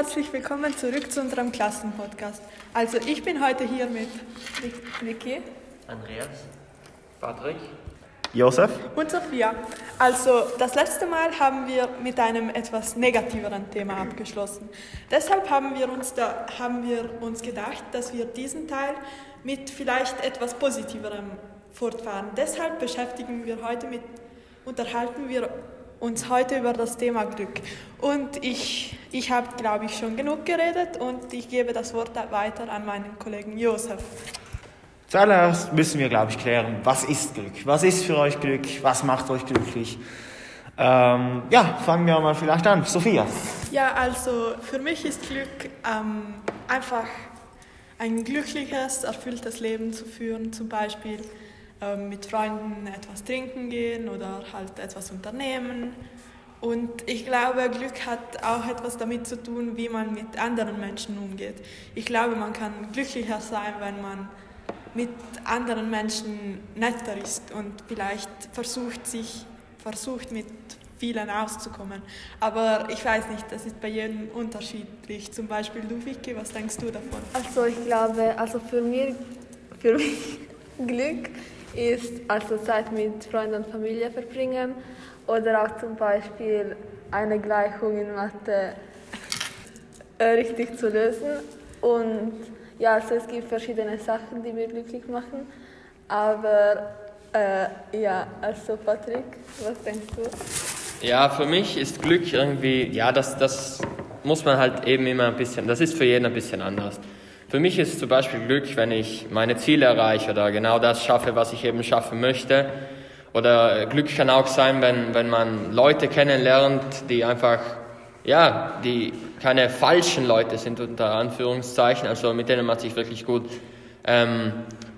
herzlich willkommen zurück zu unserem Klassenpodcast. Also ich bin heute hier mit Vicky, Andreas, Patrick, Josef? und Sophia. Also das letzte Mal haben wir mit einem etwas negativeren Thema abgeschlossen. Deshalb haben wir uns, da, haben wir uns gedacht, dass wir diesen Teil mit vielleicht etwas Positiverem fortfahren. Deshalb beschäftigen wir heute mit, unterhalten wir uns heute über das Thema Glück. Und ich, ich habe, glaube ich, schon genug geredet und ich gebe das Wort weiter an meinen Kollegen Josef. Zuallererst müssen wir, glaube ich, klären, was ist Glück? Was ist für euch Glück? Was macht euch glücklich? Ähm, ja, fangen wir mal vielleicht an. Sophia. Ja, also für mich ist Glück ähm, einfach ein glückliches, erfülltes Leben zu führen, zum Beispiel mit Freunden etwas trinken gehen oder halt etwas unternehmen. Und ich glaube, Glück hat auch etwas damit zu tun, wie man mit anderen Menschen umgeht. Ich glaube, man kann glücklicher sein, wenn man mit anderen Menschen netter ist und vielleicht versucht, sich versucht mit vielen auszukommen. Aber ich weiß nicht, das ist bei jedem unterschiedlich. Zum Beispiel du, Vicky, was denkst du davon? Also ich glaube, also für mich, für mich Glück ist also Zeit mit Freunden und Familie verbringen oder auch zum Beispiel eine Gleichung in Mathe äh, richtig zu lösen. Und ja, also es gibt verschiedene Sachen, die mir glücklich machen. Aber äh, ja, also Patrick, was denkst du? Ja, für mich ist Glück irgendwie, ja, das, das muss man halt eben immer ein bisschen, das ist für jeden ein bisschen anders. Für mich ist zum Beispiel Glück, wenn ich meine Ziele erreiche oder genau das schaffe, was ich eben schaffen möchte. Oder Glück kann auch sein, wenn, wenn man Leute kennenlernt, die einfach, ja, die keine falschen Leute sind, unter Anführungszeichen, also mit denen man sich wirklich gut ähm,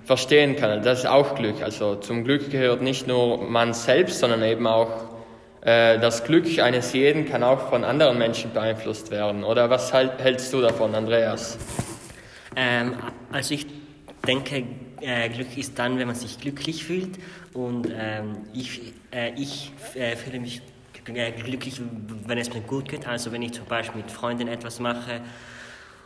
verstehen kann. Das ist auch Glück. Also zum Glück gehört nicht nur man selbst, sondern eben auch äh, das Glück eines jeden kann auch von anderen Menschen beeinflusst werden. Oder was halt, hältst du davon, Andreas? Ähm, also ich denke, äh, Glück ist dann, wenn man sich glücklich fühlt. Und ähm, ich, äh, ich äh, fühle mich äh, glücklich, wenn es mir gut geht. Also wenn ich zum Beispiel mit Freunden etwas mache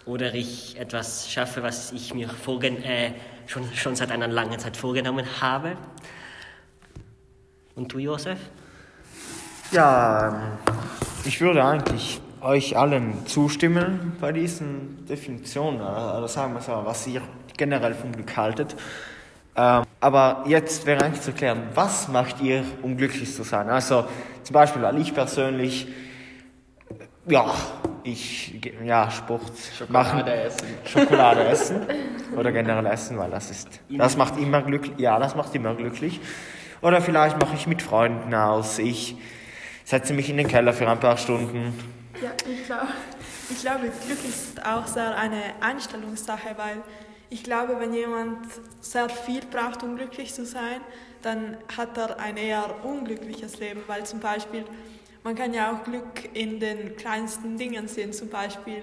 oder ich etwas schaffe, was ich mir vorgen äh, schon, schon seit einer langen Zeit vorgenommen habe. Und du, Josef? Ja, ähm, ich würde eigentlich euch allen zustimmen bei diesen Definitionen, oder sagen wir so, was ihr generell vom Glück haltet. Ähm, aber jetzt wäre eigentlich zu klären, was macht ihr, um glücklich zu sein? Also zum Beispiel, weil ich persönlich, ja, ich, ja, Sport machen, essen. Schokolade essen oder generell essen, weil das ist, das macht immer glücklich, ja, das macht immer glücklich. Oder vielleicht mache ich mit Freunden aus, ich setze mich in den Keller für ein paar Stunden. Ja, ich glaube, ich glaube, Glück ist auch sehr eine Einstellungssache, weil ich glaube, wenn jemand sehr viel braucht, um glücklich zu sein, dann hat er ein eher unglückliches Leben, weil zum Beispiel, man kann ja auch Glück in den kleinsten Dingen sehen, zum Beispiel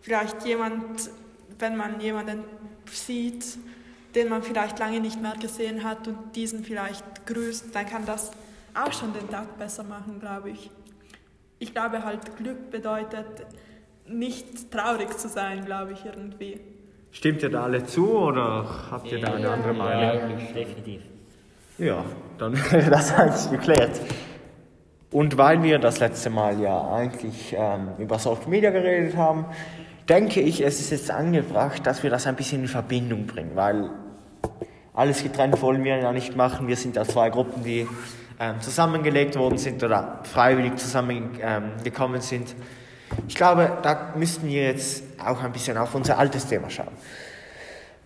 vielleicht jemand, wenn man jemanden sieht, den man vielleicht lange nicht mehr gesehen hat und diesen vielleicht grüßt, dann kann das auch schon den Tag besser machen, glaube ich. Ich glaube halt, Glück bedeutet nicht traurig zu sein, glaube ich irgendwie. Stimmt ihr da alle zu oder habt ihr da eine andere Meinung? Definitiv. Ja, dann wäre das eigentlich geklärt. Und weil wir das letzte Mal ja eigentlich ähm, über Social Media geredet haben, denke ich, es ist jetzt angebracht, dass wir das ein bisschen in Verbindung bringen, weil alles getrennt wollen wir ja nicht machen. Wir sind ja zwei Gruppen, die ähm, zusammengelegt worden sind oder freiwillig zusammengekommen ähm, sind. Ich glaube, da müssten wir jetzt auch ein bisschen auf unser altes Thema schauen.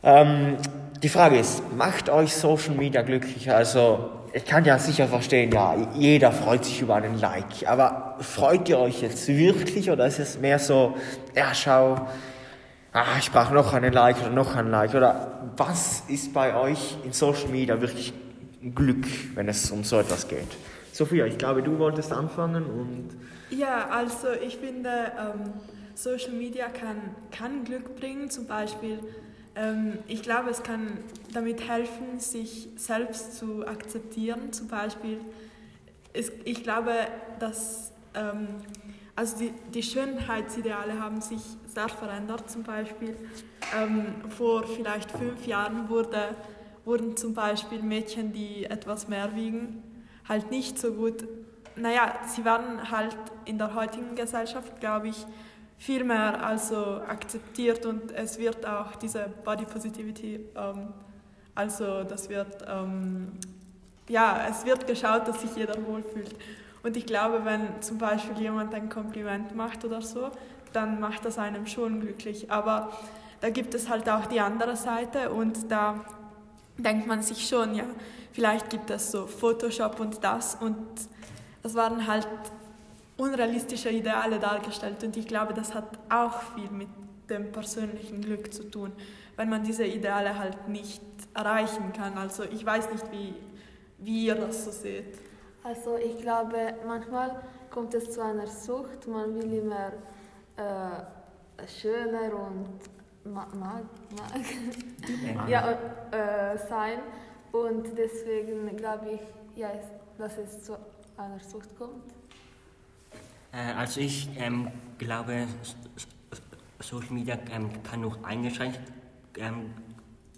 Ähm, die Frage ist, macht euch Social Media glücklich? Also, ich kann ja sicher verstehen, ja, jeder freut sich über einen Like, aber freut ihr euch jetzt wirklich oder ist es mehr so, ja, schau, ah, ich brauche noch einen Like oder noch einen Like oder was ist bei euch in Social Media wirklich Glück, wenn es um so etwas geht? Sophia, ich glaube, du wolltest anfangen und Ja, also ich finde, ähm, Social Media kann, kann Glück bringen. Zum Beispiel, ähm, ich glaube, es kann damit helfen, sich selbst zu akzeptieren. Zum Beispiel, es, ich glaube, dass ähm, also die, die Schönheitsideale haben sich sehr verändert. Zum Beispiel ähm, vor vielleicht fünf Jahren wurde, wurden zum Beispiel Mädchen, die etwas mehr wiegen, halt nicht so gut, naja, sie werden halt in der heutigen Gesellschaft, glaube ich, viel mehr also akzeptiert und es wird auch diese Body Positivity, ähm, also das wird, ähm, ja, es wird geschaut, dass sich jeder wohlfühlt. Und ich glaube, wenn zum Beispiel jemand ein Kompliment macht oder so, dann macht das einem schon glücklich. Aber da gibt es halt auch die andere Seite und da denkt man sich schon, ja, vielleicht gibt es so Photoshop und das und das waren halt unrealistische Ideale dargestellt und ich glaube, das hat auch viel mit dem persönlichen Glück zu tun, wenn man diese Ideale halt nicht erreichen kann. Also ich weiß nicht, wie, wie ihr das so seht. Also ich glaube, manchmal kommt es zu einer Sucht, man will immer äh, schöner und mag, mag, mag ja, äh, sein und deswegen glaube ich, ja, dass es zu einer Sucht kommt. Also ich ähm, glaube, Social Media ähm, kann nur eingeschränkt ähm,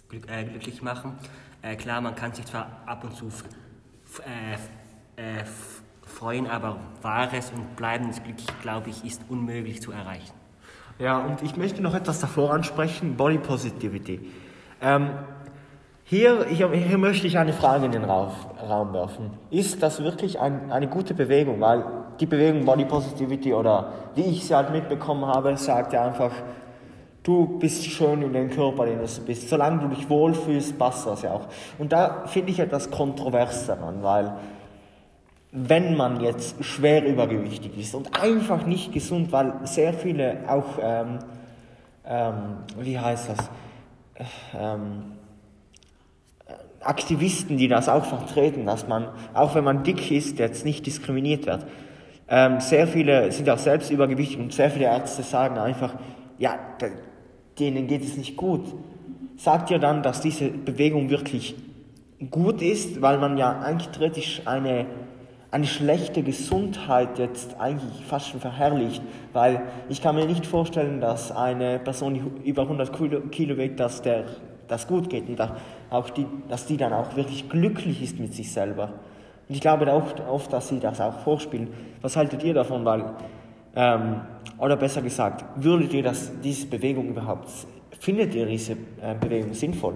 glück, äh, glücklich machen. Äh, klar, man kann sich zwar ab und zu äh, äh, freuen, aber wahres und bleibendes Glück, glaube ich, ist unmöglich zu erreichen. Ja, und ich möchte noch etwas davor ansprechen, Body Positivity. Ähm, hier, hier, hier, möchte ich eine Frage in den Raum, Raum werfen. Ist das wirklich ein, eine gute Bewegung? Weil die Bewegung Body Positivity oder wie ich sie halt mitbekommen habe, sagt ja einfach, du bist schön in den Körper, den du bist. Solange du dich wohlfühlst, passt das ja auch. Und da finde ich etwas kontrovers daran, weil wenn man jetzt schwer übergewichtig ist und einfach nicht gesund, weil sehr viele auch, ähm, ähm, wie heißt das, ähm, Aktivisten, die das auch vertreten, dass man, auch wenn man dick ist, jetzt nicht diskriminiert wird. Ähm, sehr viele sind auch selbst übergewichtig und sehr viele Ärzte sagen einfach, ja, denen geht es nicht gut. Sagt ihr dann, dass diese Bewegung wirklich gut ist, weil man ja eigentlich eine eine schlechte Gesundheit jetzt eigentlich fast schon verherrlicht, weil ich kann mir nicht vorstellen, dass eine Person, die über 100 Kilo wiegt, dass der das gut geht und auch die, dass die dann auch wirklich glücklich ist mit sich selber. Und ich glaube auch oft, dass sie das auch vorspielen. Was haltet ihr davon? Weil, ähm, oder besser gesagt, würdet ihr das, diese Bewegung überhaupt, findet ihr diese äh, Bewegung sinnvoll?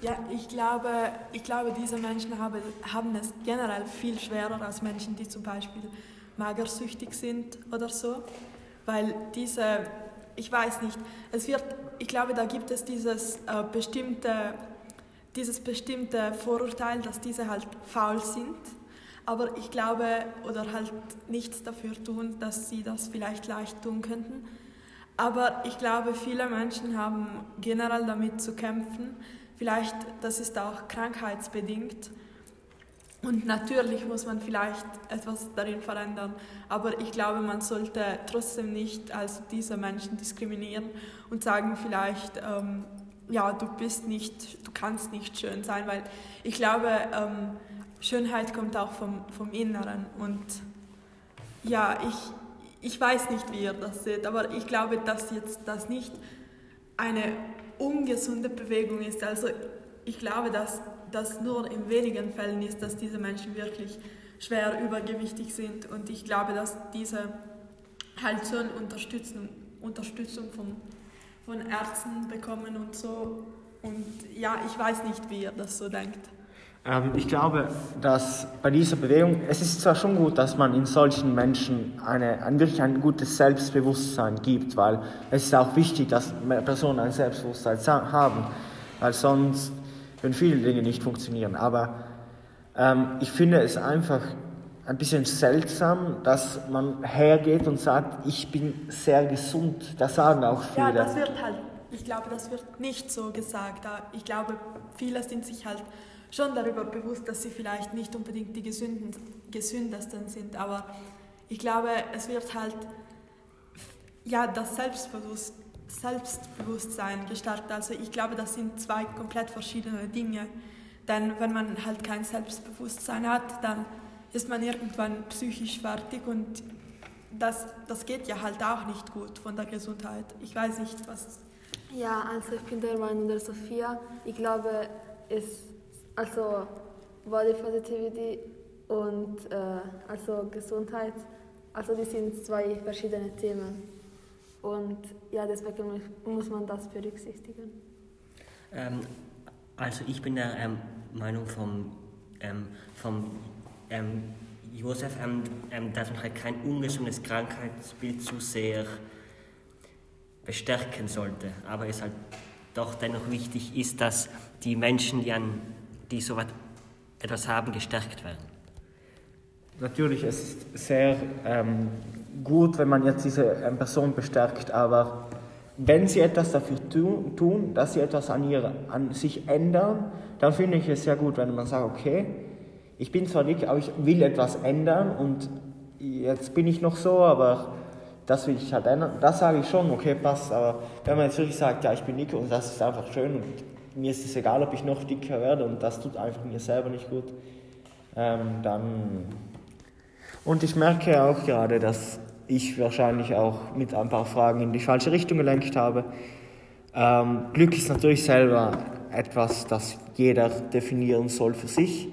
Ja, ich glaube, ich glaube, diese Menschen haben, haben es generell viel schwerer als Menschen, die zum Beispiel magersüchtig sind oder so, weil diese, ich weiß nicht, es wird, ich glaube, da gibt es dieses äh, bestimmte, dieses bestimmte Vorurteil, dass diese halt faul sind, aber ich glaube, oder halt nichts dafür tun, dass sie das vielleicht leicht tun könnten. Aber ich glaube, viele Menschen haben generell damit zu kämpfen, Vielleicht, das ist auch krankheitsbedingt. Und natürlich muss man vielleicht etwas darin verändern, aber ich glaube, man sollte trotzdem nicht als diese Menschen diskriminieren und sagen vielleicht, ähm, ja, du bist nicht, du kannst nicht schön sein, weil ich glaube, ähm, Schönheit kommt auch vom, vom Inneren und ja, ich, ich weiß nicht, wie ihr das seht, aber ich glaube, dass jetzt das nicht eine ungesunde Bewegung ist. Also ich glaube, dass das nur in wenigen Fällen ist, dass diese Menschen wirklich schwer übergewichtig sind und ich glaube, dass diese halt eine Unterstützung, Unterstützung von, von Ärzten bekommen und so. Und ja, ich weiß nicht, wie ihr das so denkt. Ähm, ich glaube, dass bei dieser Bewegung, es ist zwar schon gut, dass man in solchen Menschen eine, ein, wirklich ein gutes Selbstbewusstsein gibt, weil es ist auch wichtig, dass Personen ein Selbstbewusstsein haben, weil sonst würden viele Dinge nicht funktionieren. Aber ähm, ich finde es einfach ein bisschen seltsam, dass man hergeht und sagt, ich bin sehr gesund. Das sagen auch viele. Ja, das wird halt, ich glaube, das wird nicht so gesagt. Ich glaube, viele sind sich halt schon darüber bewusst, dass sie vielleicht nicht unbedingt die gesünden, gesündesten sind, aber ich glaube, es wird halt ja, das Selbstbewusst, Selbstbewusstsein gestärkt. Also ich glaube, das sind zwei komplett verschiedene Dinge. Denn wenn man halt kein Selbstbewusstsein hat, dann ist man irgendwann psychisch fertig und das, das geht ja halt auch nicht gut von der Gesundheit. Ich weiß nicht, was. Ja, also ich bin der Meinung der Sophia. Ich glaube, es, also Body Positivity und äh, also Gesundheit, also die sind zwei verschiedene Themen. Und ja, deswegen muss man das berücksichtigen. Ähm, also ich bin der ähm, Meinung vom, ähm, vom ähm, Josef, ähm, ähm, dass man halt kein ungesundes Krankheitsbild zu sehr bestärken sollte. Aber es halt doch dennoch wichtig ist, dass die Menschen, die, an, die so etwas haben, gestärkt werden. Natürlich, es ist sehr ähm, gut, wenn man jetzt diese ähm, Person bestärkt, aber wenn sie etwas dafür tun, dass sie etwas an, ihr, an sich ändern, dann finde ich es sehr gut, wenn man sagt, okay, ich bin zwar dick, aber ich will etwas ändern und jetzt bin ich noch so, aber das will ich halt ändern. Das sage ich schon, okay, passt, aber wenn man jetzt wirklich sagt, ja, ich bin dick und das ist einfach schön und mir ist es egal, ob ich noch dicker werde und das tut einfach mir selber nicht gut, ähm, dann... Und ich merke auch gerade, dass ich wahrscheinlich auch mit ein paar Fragen in die falsche Richtung gelenkt habe. Ähm, Glück ist natürlich selber etwas, das jeder definieren soll für sich.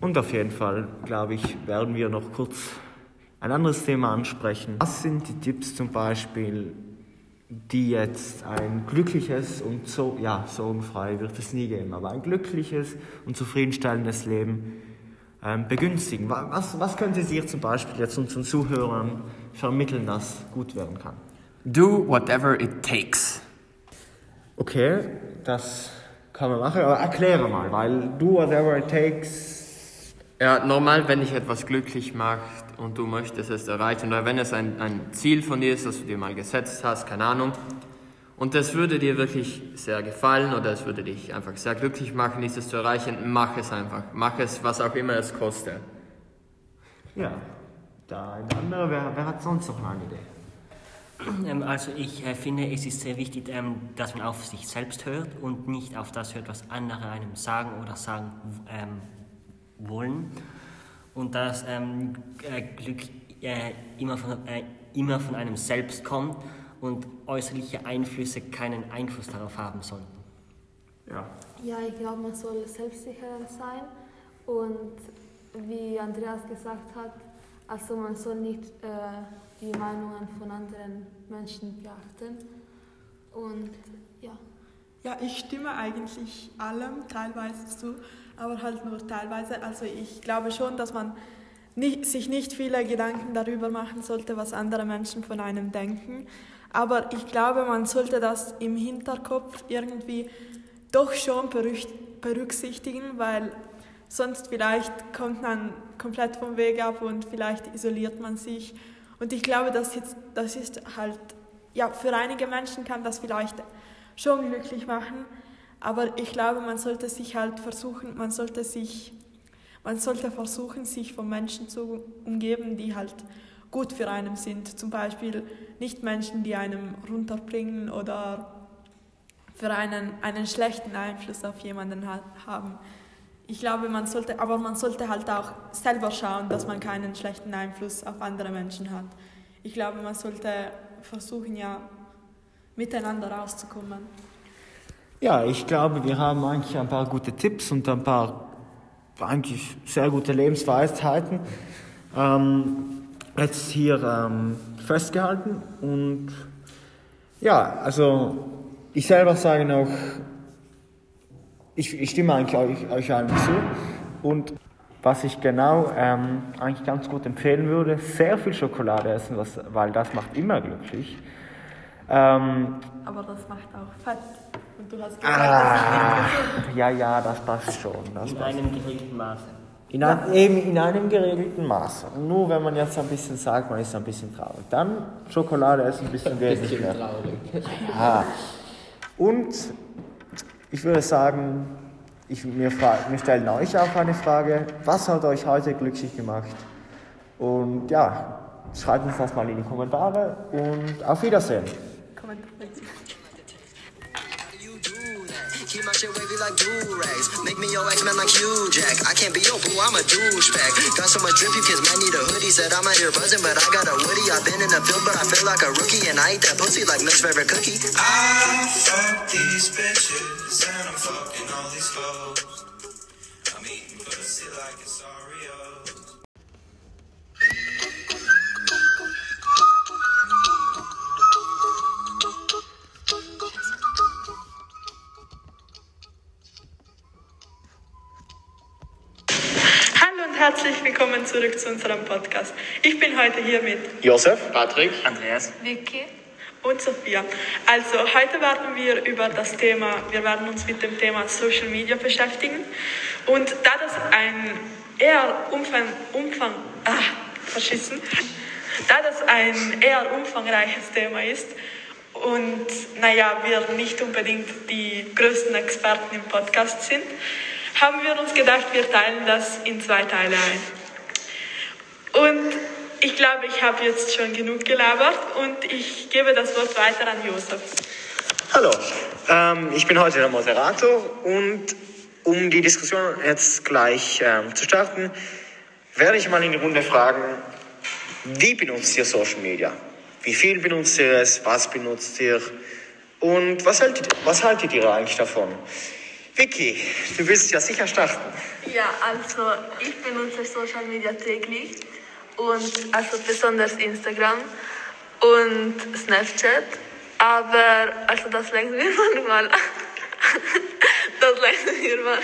Und auf jeden Fall, glaube ich, werden wir noch kurz ein anderes Thema ansprechen. Was sind die Tipps zum Beispiel, die jetzt ein glückliches und so, ja, sorgenfrei wird es nie geben, aber ein glückliches und zufriedenstellendes Leben ähm, begünstigen? Was, was könnte Sie zum Beispiel jetzt unseren Zuhörern vermitteln, dass gut werden kann? Do whatever it takes. Okay, das kann man machen, aber erkläre mal, weil do whatever it takes. Ja, normal, wenn dich etwas glücklich macht und du möchtest es erreichen, oder wenn es ein, ein Ziel von dir ist, das du dir mal gesetzt hast, keine Ahnung, und das würde dir wirklich sehr gefallen oder es würde dich einfach sehr glücklich machen, dieses zu erreichen, mach es einfach. Mach es, was auch immer es kostet. Ja, da ein anderer, wer, wer hat sonst noch eine Idee? Ähm, also ich äh, finde, es ist sehr wichtig, ähm, dass man auf sich selbst hört und nicht auf das hört, was andere einem sagen oder sagen ähm, wollen. Und dass ähm, äh, Glück äh, immer, von, äh, immer von einem selbst kommt und äußerliche Einflüsse keinen Einfluss darauf haben sollten. Ja. Ja, ich glaube, man soll selbstsicherer sein und wie Andreas gesagt hat, also man soll nicht äh, die Meinungen von anderen Menschen beachten und ja. Ja, ich stimme eigentlich allem teilweise zu, aber halt nur teilweise. Also ich glaube schon, dass man nicht, sich nicht viele Gedanken darüber machen sollte, was andere Menschen von einem denken. Aber ich glaube, man sollte das im Hinterkopf irgendwie doch schon berücksichtigen, weil sonst vielleicht kommt man komplett vom Weg ab und vielleicht isoliert man sich. Und ich glaube, das ist, das ist halt, ja, für einige Menschen kann das vielleicht schon glücklich machen, aber ich glaube, man sollte sich halt versuchen, man sollte sich, man sollte versuchen, sich von Menschen zu umgeben, die halt gut für einen sind. Zum Beispiel nicht Menschen, die einem runterbringen oder für einen, einen schlechten Einfluss auf jemanden haben. Ich glaube, man sollte, aber man sollte halt auch selber schauen, dass man keinen schlechten Einfluss auf andere Menschen hat. Ich glaube, man sollte versuchen, ja, miteinander rauszukommen. Ja, ich glaube, wir haben eigentlich ein paar gute Tipps und ein paar eigentlich sehr gute Lebensweisheiten. Ähm, jetzt hier ähm, festgehalten. Und ja, also ich selber sage noch, ich, ich stimme eigentlich euch, euch allen zu. Und was ich genau ähm, eigentlich ganz gut empfehlen würde, sehr viel Schokolade essen, was, weil das macht immer glücklich. Ähm, Aber das macht auch Fett. Und du hast gesagt, ah, ja, ja, das passt schon. Das In passt. einem geregelten Maße. In, ein, eben in einem geregelten Maß. Nur wenn man jetzt ein bisschen sagt, man ist ein bisschen traurig. Dann Schokolade essen, ein bisschen nicht mehr. traurig. Ja. Und ich würde sagen, ich, wir, fra- wir stellen euch auch eine Frage. Was hat euch heute glücklich gemacht? Und ja, schreibt uns das mal in die Kommentare und auf Wiedersehen. Kommentar. Keep my shit wavy like do-rags. Make me your X-Men like Hugh Jack. I can't be your boo, I'm a douchebag. Got so much drip, you kids might need a hoodie. Said I'm out here buzzing, but I got a woody. I've been in the field, but I feel like a rookie. And I eat that pussy like Miss favorite cookie. I fuck these bitches and I'm fucking all these hoes. I'm eating pussy like it's Oreos. Herzlich willkommen zurück zu unserem Podcast. Ich bin heute hier mit Josef? Patrick? Andreas? Vicky. und Sophia. Also heute werden wir über das Thema, wir werden uns mit dem Thema Social Media beschäftigen. Und da das ein eher umfang, umfang, ah, verschissen, da das ein eher umfangreiches Thema ist und naja, wir nicht unbedingt die größten Experten im Podcast sind, haben wir uns gedacht, wir teilen das in zwei Teile ein. Und ich glaube, ich habe jetzt schon genug gelabert und ich gebe das Wort weiter an Josef. Hallo, ähm, ich bin heute der Moderator und um die Diskussion jetzt gleich ähm, zu starten, werde ich mal in die Runde fragen, wie benutzt ihr Social Media? Wie viel benutzt ihr es? Was benutzt ihr? Und was haltet, was haltet ihr eigentlich davon? Vicky, du willst ja sicher starten. Ja, also ich benutze Social Media täglich und also besonders Instagram und Snapchat. Aber also das lenkt mir manchmal das lenkt mir mal,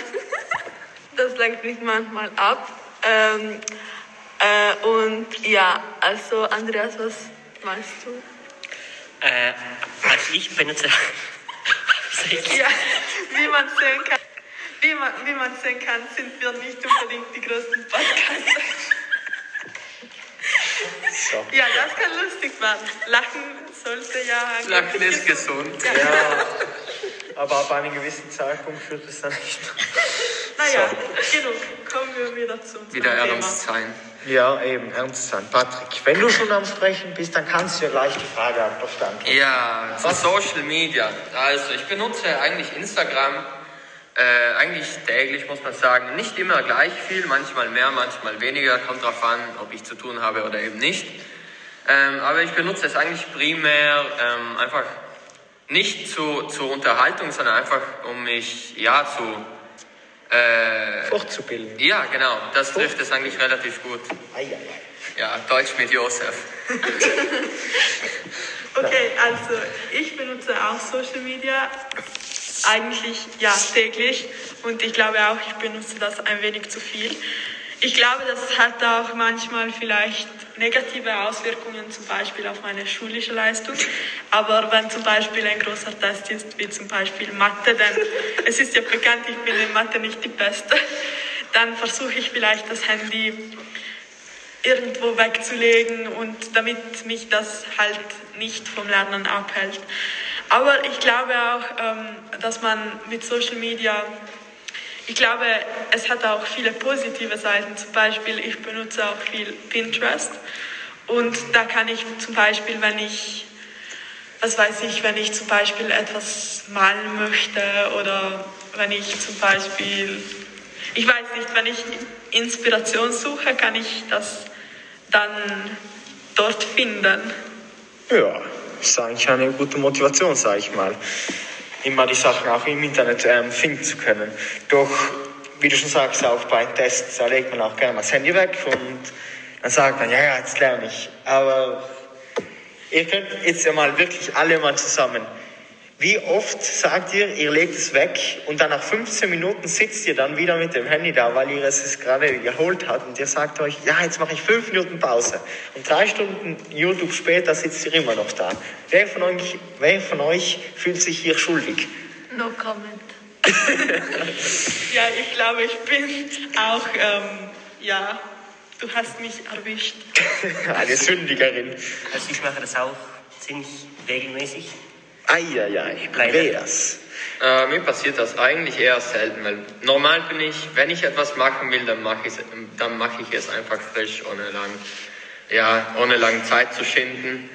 das lenkt mich manchmal ab. Ähm, äh, und ja, also Andreas, was meinst du? Äh, also ich benutze. Ja, wie man sehen kann, wie man, wie man sehen kann, sind wir nicht unbedingt die größten Podcaster. So. Ja, das kann lustig werden. Lachen sollte ja... Lachen ist gesund. Ja, aber ab einem gewissen Zeitpunkt führt es dann nicht Naja, genug. Kommen wir wieder zu unserem Wieder Thema. ernst sein. Ja, eben, ernst sein. Patrick, wenn du schon am Sprechen bist, dann kannst du ja gleich die Frage beantworten. Ja, zu Social Media. Also ich benutze eigentlich Instagram äh, eigentlich täglich, muss man sagen. Nicht immer gleich viel, manchmal mehr, manchmal weniger. Kommt drauf an, ob ich zu tun habe oder eben nicht. Ähm, aber ich benutze es eigentlich primär ähm, einfach nicht zu, zur Unterhaltung, sondern einfach um mich ja zu äh, Fortzubilden. ja genau, das trifft es eigentlich relativ gut. Ei, ei, ei. Ja, Deutsch mit Josef. Okay, also ich benutze auch Social Media eigentlich ja täglich und ich glaube auch, ich benutze das ein wenig zu viel. Ich glaube, das hat auch manchmal vielleicht negative Auswirkungen, zum Beispiel auf meine schulische Leistung. Aber wenn zum Beispiel ein großer Test ist, wie zum Beispiel Mathe, denn es ist ja bekannt, ich bin in Mathe nicht die Beste, dann versuche ich vielleicht das Handy irgendwo wegzulegen und damit mich das halt nicht vom Lernen abhält. Aber ich glaube auch, ähm, dass man mit Social Media, ich glaube, es hat auch viele positive Seiten. Zum Beispiel, ich benutze auch viel Pinterest und da kann ich zum Beispiel, wenn ich, was weiß ich, wenn ich zum Beispiel etwas malen möchte oder wenn ich zum Beispiel, ich weiß nicht, wenn ich Inspiration suche, kann ich das dann dort finden. Ja, ist eigentlich eine gute Motivation, sage ich mal. Immer die Sachen auch im Internet ähm, finden zu können. Doch, wie du schon sagst, auch bei Tests, da legt man auch gerne mal das Handy weg und dann sagt man, ja, ja, jetzt lerne ich. Aber ihr könnt jetzt ja mal wirklich alle mal zusammen. Wie oft sagt ihr, ihr legt es weg und dann nach 15 Minuten sitzt ihr dann wieder mit dem Handy da, weil ihr es gerade geholt habt und ihr sagt euch, ja, jetzt mache ich 5 Minuten Pause. Und drei Stunden YouTube später sitzt ihr immer noch da. Wer von euch, wer von euch fühlt sich hier schuldig? No comment. Ja, ich glaube, ich bin auch, ähm, ja, du hast mich erwischt. Eine Sündigerin. Also ich mache das auch ziemlich regelmäßig. Eieiei. Andreas. Äh, mir passiert das eigentlich eher selten, weil normal bin ich, wenn ich etwas machen will, dann mache ich, dann mache ich es einfach frisch, ohne lang, ja, ohne lang Zeit zu schinden.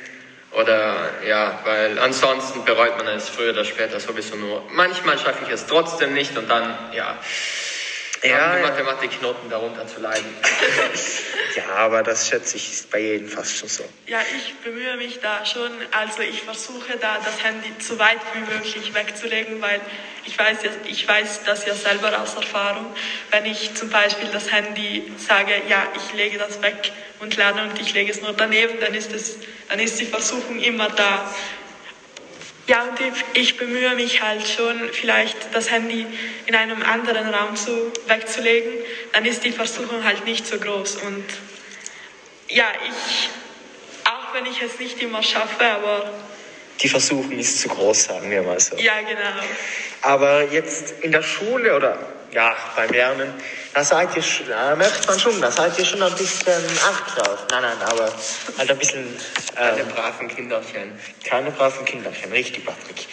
Oder ja, weil ansonsten bereut man es früher oder später sowieso nur. Manchmal schaffe ich es trotzdem nicht und dann, ja, Ja, die ja. Mathematiknoten darunter zu leiden. Ja, aber das schätze ich ist bei jedem fast schon so. Ja, ich bemühe mich da schon. Also ich versuche da das Handy so weit wie möglich wegzulegen, weil ich weiß, ja, ich weiß das ja selber aus Erfahrung. Wenn ich zum Beispiel das Handy sage, ja, ich lege das weg und lerne und ich lege es nur daneben, dann ist, es, dann ist die Versuchung immer da. Ja, und ich, ich bemühe mich halt schon, vielleicht das Handy in einem anderen Raum zu, wegzulegen. Dann ist die Versuchung halt nicht so groß. Und ja, ich, auch wenn ich es nicht immer schaffe, aber Die Versuchung ist zu groß, sagen wir mal so. ja, genau. Aber jetzt in der Schule oder ja, beim Lernen, da seid ihr, sch- da merkt man schon, da seid ihr schon ein bisschen arg drauf. Nein, nein, aber halt ein bisschen Keine ähm, braven Kinderchen. keine braven Kinderchen, richtig, Patrick.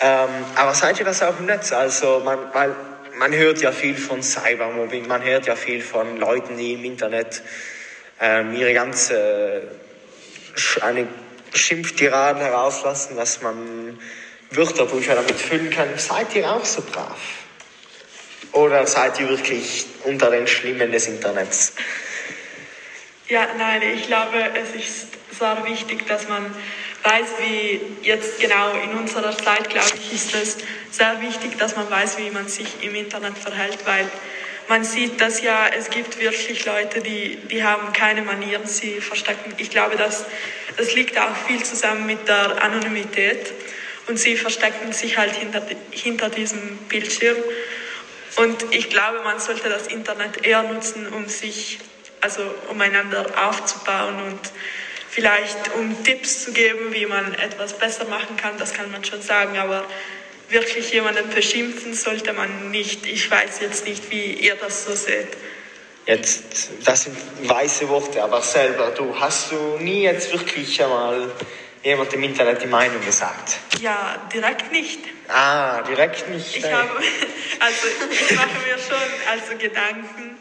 Ähm, aber seid ihr das auch im Netz? Also, man, weil man hört ja viel von Cybermobbing, man hört ja viel von Leuten, die im Internet ähm, ihre ganze eine Schimpftiraden herauslassen, dass man Wörterbücher damit füllen kann. Seid ihr auch so brav? Oder seid ihr wirklich unter den Schlimmen des Internets? Ja, nein, ich glaube, es ist sehr wichtig, dass man weiß, wie jetzt genau in unserer Zeit, glaube ich, ist es sehr wichtig, dass man weiß, wie man sich im Internet verhält, weil man sieht, dass ja, es gibt wirklich Leute, die, die haben keine Manieren, sie verstecken. Ich glaube, das, das liegt auch viel zusammen mit der Anonymität und sie verstecken sich halt hinter, hinter diesem Bildschirm. Und ich glaube, man sollte das Internet eher nutzen, um sich, also um einander aufzubauen und vielleicht um Tipps zu geben, wie man etwas besser machen kann, das kann man schon sagen, aber wirklich jemanden beschimpfen sollte man nicht. Ich weiß jetzt nicht, wie ihr das so seht. Jetzt, das sind weiße Worte, aber selber, du, hast du nie jetzt wirklich einmal jemand im Internet die Meinung gesagt? Ja, direkt nicht. Ah, direkt nicht. Ich habe, also ich mache mir schon also Gedanken.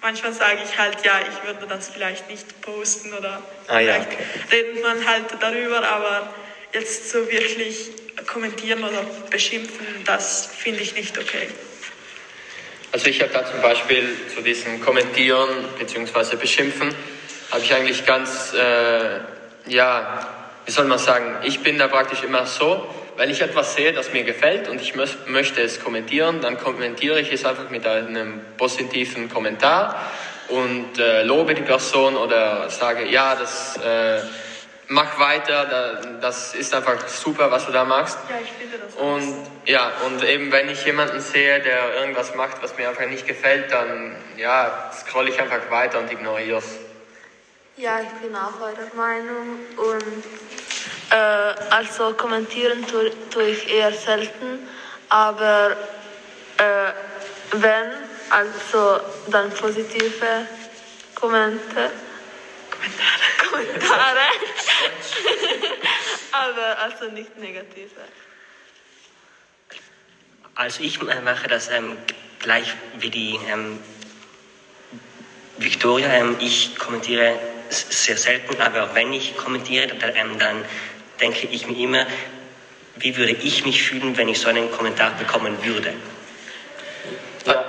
Manchmal sage ich halt, ja, ich würde das vielleicht nicht posten oder Ah, ja, vielleicht redet man halt darüber, aber jetzt so wirklich kommentieren oder beschimpfen, das finde ich nicht okay. Also ich habe da zum Beispiel zu diesem Kommentieren bzw. Beschimpfen, habe ich eigentlich ganz, äh, ja, wie soll man sagen, ich bin da praktisch immer so, wenn ich etwas sehe, das mir gefällt und ich mö möchte es kommentieren, dann kommentiere ich es einfach mit einem positiven Kommentar und äh, lobe die Person oder sage, ja, das äh, mach weiter, da, das ist einfach super, was du da machst. Ja, ich finde das. Und ja, und eben wenn ich jemanden sehe, der irgendwas macht, was mir einfach nicht gefällt, dann ja, scroll ich einfach weiter und ignoriere es. Ja, ich bin auch eurer Meinung und äh, also kommentieren tue, tue ich eher selten, aber äh, wenn, also dann positive Kommente, Kommentare, Kommentare, aber also nicht negative. Also ich äh, mache das ähm, gleich wie die ähm, Victoria. Ähm, ich kommentiere sehr selten, aber wenn ich kommentiere, dann, ähm, dann denke ich mir immer, wie würde ich mich fühlen, wenn ich so einen Kommentar bekommen würde. Ja,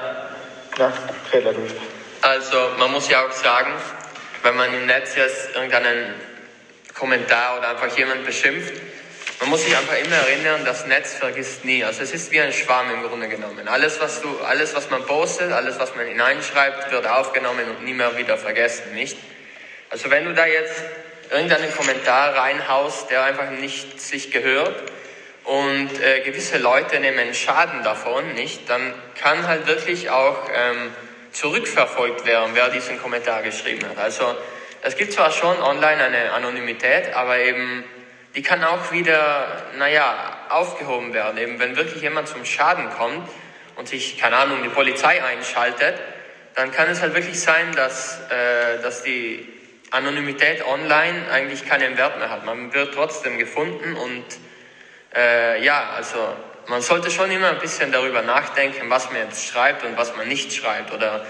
ja. Also man muss ja auch sagen, wenn man im Netz jetzt irgendeinen Kommentar oder einfach jemanden beschimpft, man muss sich einfach immer erinnern, das Netz vergisst nie. Also es ist wie ein Schwarm im Grunde genommen. Alles, was du, alles, was man postet, alles, was man hineinschreibt, wird aufgenommen und nie mehr wieder vergessen, nicht? Also wenn du da jetzt irgendeinen Kommentar reinhaust, der einfach nicht sich gehört und äh, gewisse Leute nehmen Schaden davon, nicht, dann kann halt wirklich auch ähm, zurückverfolgt werden, wer diesen Kommentar geschrieben hat. Also es gibt zwar schon online eine Anonymität, aber eben die kann auch wieder, naja, aufgehoben werden. Eben wenn wirklich jemand zum Schaden kommt und sich, keine Ahnung, die Polizei einschaltet, dann kann es halt wirklich sein, dass, äh, dass die Anonymität online eigentlich keinen Wert mehr hat. Man wird trotzdem gefunden und äh, ja, also man sollte schon immer ein bisschen darüber nachdenken, was man jetzt schreibt und was man nicht schreibt oder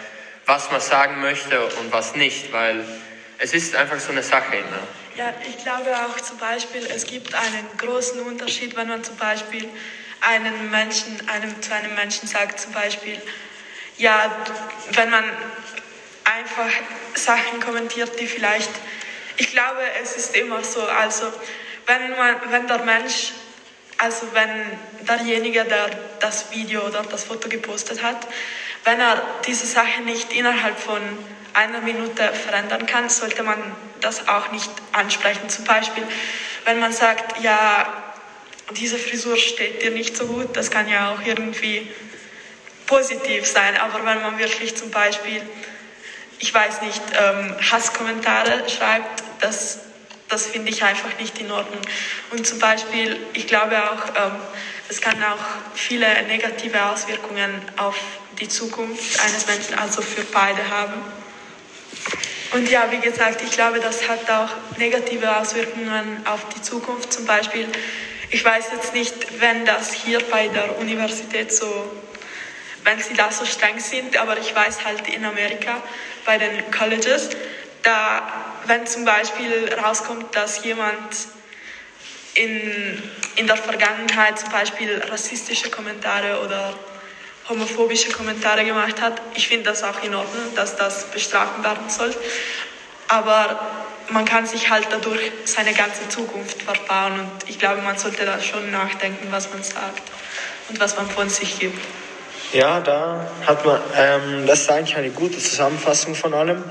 was man sagen möchte und was nicht, weil es ist einfach so eine Sache immer. Ja, ich glaube auch zum Beispiel, es gibt einen großen Unterschied, wenn man zum Beispiel einen Menschen, einem zu einem Menschen sagt, zum Beispiel, ja, wenn man einfach Sachen kommentiert, die vielleicht, ich glaube, es ist immer so, also wenn man, wenn der Mensch, also wenn derjenige, der das Video oder das Foto gepostet hat, wenn er diese Sache nicht innerhalb von einer Minute verändern kann, sollte man das auch nicht ansprechen. Zum Beispiel, wenn man sagt, ja, diese Frisur steht dir nicht so gut, das kann ja auch irgendwie positiv sein, aber wenn man wirklich zum Beispiel, ich weiß nicht, ähm, Hasskommentare schreibt, das, das finde ich einfach nicht in Ordnung. Und zum Beispiel, ich glaube auch, ähm, es kann auch viele negative Auswirkungen auf die Zukunft eines Menschen, also für beide haben. Und ja, wie gesagt, ich glaube, das hat auch negative Auswirkungen auf die Zukunft. Zum Beispiel, ich weiß jetzt nicht, wenn das hier bei der Universität so, wenn sie da so streng sind, aber ich weiß halt in Amerika bei den Colleges, da, wenn zum Beispiel rauskommt, dass jemand in, in der Vergangenheit zum Beispiel rassistische Kommentare oder homophobische Kommentare gemacht hat. Ich finde das auch in Ordnung, dass das bestraft werden soll. Aber man kann sich halt dadurch seine ganze Zukunft verbauen und ich glaube, man sollte da schon nachdenken, was man sagt und was man von sich gibt. Ja, da hat man, ähm, das ist eigentlich eine gute Zusammenfassung von allem.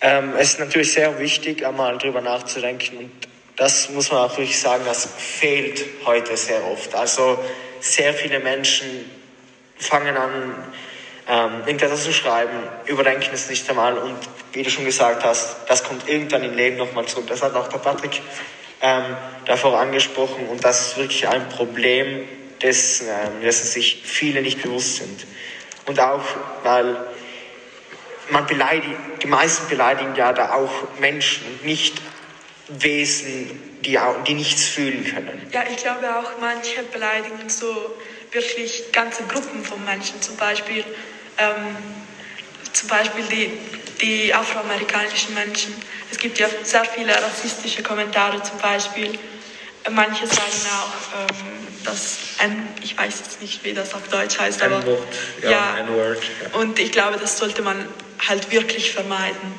Ähm, es ist natürlich sehr wichtig, einmal drüber nachzudenken und das muss man auch wirklich sagen, das fehlt heute sehr oft. Also sehr viele Menschen fangen an, ähm, irgendetwas zu schreiben, überdenken es nicht einmal und wie du schon gesagt hast, das kommt irgendwann im Leben nochmal zurück. Das hat auch der Patrick ähm, davor angesprochen und das ist wirklich ein Problem, dessen, ähm, dessen sich viele nicht bewusst sind. Und auch, weil man beleidigt, die meisten beleidigen ja da auch Menschen, nicht Wesen, die, auch, die nichts fühlen können. Ja, ich glaube auch, manche beleidigen so wirklich ganze Gruppen von Menschen, zum Beispiel, ähm, zum Beispiel die, die afroamerikanischen Menschen. Es gibt ja sehr viele rassistische Kommentare zum Beispiel. Manche sagen auch, ähm, dass ein, ich weiß jetzt nicht, wie das auf Deutsch heißt, aber N-Wort, ja, ja, N-Word, ja. und ich glaube, das sollte man halt wirklich vermeiden.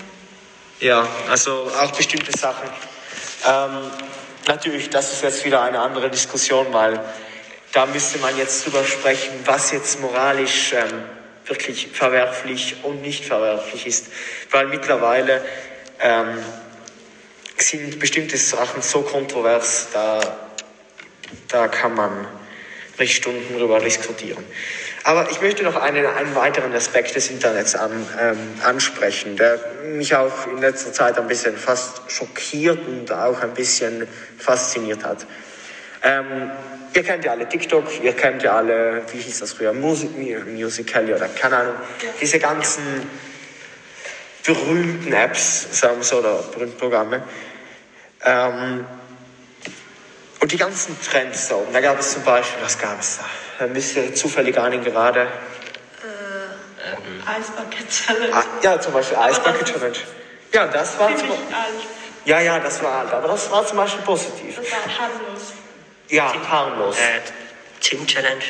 Ja, also auch bestimmte Sachen. Ähm, natürlich, das ist jetzt wieder eine andere Diskussion, weil da müsste man jetzt drüber sprechen, was jetzt moralisch ähm, wirklich verwerflich und nicht verwerflich ist. Weil mittlerweile ähm, sind bestimmte Sachen so kontrovers, da, da kann man nicht Stunden drüber diskutieren. Aber ich möchte noch einen, einen weiteren Aspekt des Internets an, ähm, ansprechen, der mich auch in letzter Zeit ein bisschen fast schockiert und auch ein bisschen fasziniert hat. Ähm, ihr kennt ja alle TikTok, ihr kennt ja alle, wie hieß das früher, Music, Musical.ly oder keine Ahnung, diese ganzen berühmten Apps, sagen wir so, oder berühmten Programme. Ähm, und die ganzen Trends da oben, da gab es zum Beispiel, was gab es da? Da müsst ihr zufällig ahnen gerade. Ice Bucket Challenge. Ah, ja, zum Beispiel Ice das Bucket ist Challenge. Ja, das war zum, ja, ja, das war alt, aber das war zum Beispiel positiv. Das war harmlos. Ja, harmlos. Äh, Gym Challenge.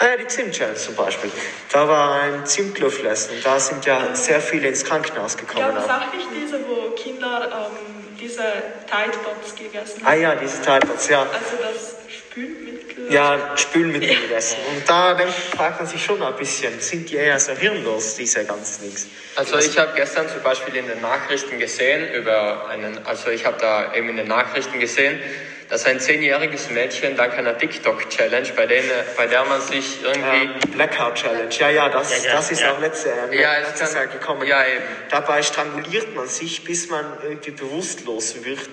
Ah ja, die Zimt-Challenge zum Beispiel. Da war ein Zimtluftessen und da sind ja sehr viele ins Krankenhaus gekommen. Gab es auch nicht diese, wo Kinder ähm, diese Tide Pods gegessen Ah haben? ja, diese Teilpots, ja. Also das Spülmittel. Ja, Spülmittel gegessen. Und da denkt, fragt man sich schon ein bisschen, sind die eher so hirnlos, diese ganzen Dings? Also ich habe gestern zum Beispiel in den Nachrichten gesehen über einen, also ich habe da eben in den Nachrichten gesehen, dass ein zehnjähriges Mädchen dank einer TikTok-Challenge, bei, denen- bei der man sich irgendwie Ähm, Blackout Challenge, ja, ja, das, Ja, ja, das ist ja. auch letzte, äh, Ja, letztes Jahr gekommen. ja, eben. Dabei stranguliert man sich, bis man irgendwie bewusstlos wird.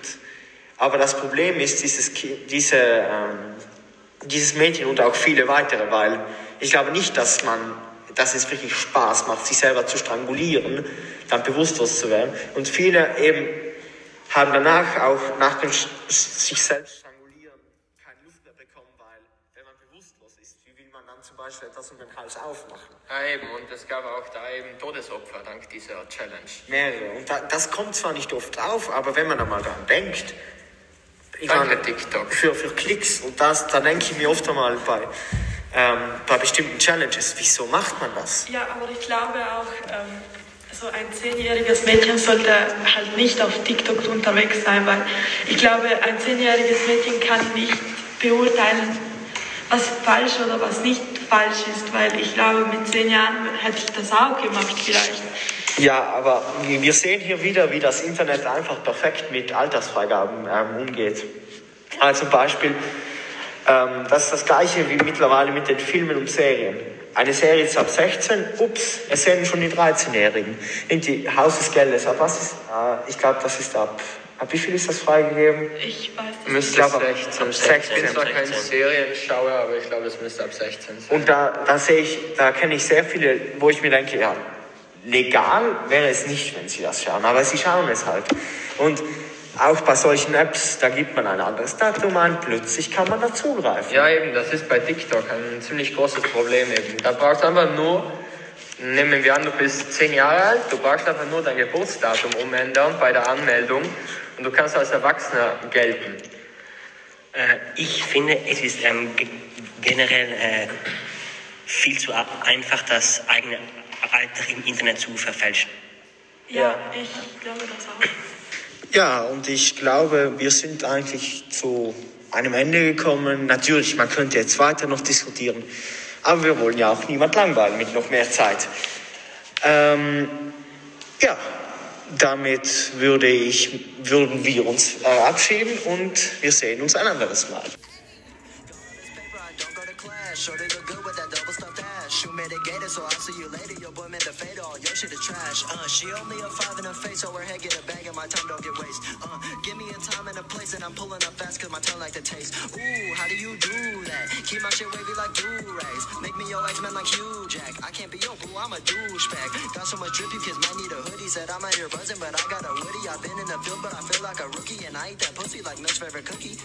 Aber das Problem ist, dieses, diese, ähm, dieses Mädchen und auch viele weitere, weil ich glaube nicht, dass man, dass es wirklich Spaß macht, sich selber zu strangulieren, dann bewusstlos zu werden. Und viele eben haben danach auch nach dem Sch- sich selbst strangulieren keine Luft mehr bekommen, weil wenn man bewusstlos ist, wie will man dann zum Beispiel etwas um den Hals aufmachen. Ja, eben, und es gab auch da eben Todesopfer dank dieser Challenge. Mehrere. Und da, das kommt zwar nicht oft auf, aber wenn man einmal daran denkt, ich Danke, meine, TikTok. Für, für Klicks und das, da denke ich mir oft einmal bei, ähm, bei bestimmten Challenges, wieso macht man das? Ja, aber ich glaube auch, ähm, so ein zehnjähriges Mädchen sollte halt nicht auf TikTok unterwegs sein, weil ich glaube, ein zehnjähriges Mädchen kann nicht beurteilen, was falsch oder was nicht falsch ist, weil ich glaube, mit zehn Jahren hätte ich das auch gemacht vielleicht. Ja, aber wir sehen hier wieder, wie das Internet einfach perfekt mit Altersfreigaben ähm, umgeht. Also zum Beispiel, ähm, das ist das gleiche wie mittlerweile mit den Filmen und Serien. Eine Serie ist ab 16, ups, es sehen schon die 13-Jährigen. Irgendwie Haus des Geldes, ab was ist, äh, ich glaube, das ist ab, ab wie viel ist das freigegeben? Ich weiß das Müsste Ich glaube, 16 ab sein. 16. Ich bin zwar kein 16. Serienschauer, aber ich glaube, es müsste ab 16 sein. Und da, da sehe ich, da kenne ich sehr viele, wo ich mir denke, ja, legal wäre es nicht, wenn sie das schauen, aber sie schauen es halt. Und auch bei solchen Apps, da gibt man ein anderes Datum an, plötzlich kann man da zugreifen. Ja, eben, das ist bei TikTok ein ziemlich großes Problem eben. Da brauchst du einfach nur, nehmen wir an, du bist 10 Jahre alt, du brauchst einfach nur dein Geburtsdatum umändern bei der Anmeldung und du kannst als Erwachsener gelten. Äh, ich finde, es ist ähm, ge- generell äh, viel zu einfach, das eigene Alter im Internet zu verfälschen. Ja, ich glaube das auch. Ja, und ich glaube, wir sind eigentlich zu einem Ende gekommen. Natürlich, man könnte jetzt weiter noch diskutieren, aber wir wollen ja auch niemand langweilen mit noch mehr Zeit. Ähm, ja, damit würde ich, würden wir uns äh, abschieden und wir sehen uns ein anderes Mal. Made it so I'll see you later. Your boy meant to fade all. Your shit is trash. Uh, she only a five in her face, so her head get a bag and my time don't get waste. Uh, give me a time and a place, and I'm pulling up fast cause my tongue like the taste. Ooh, how do you do that? Keep my shit wavy like do-rags. Make me your X-Men like Hugh Jack. I can't be your boo, I'm a douchebag. Got so much drip, you kids might need a hoodie. Said I'm out here buzzing, but I got a woody. I've been in the field, but I feel like a rookie. And I eat that pussy like Milk's favorite cookie.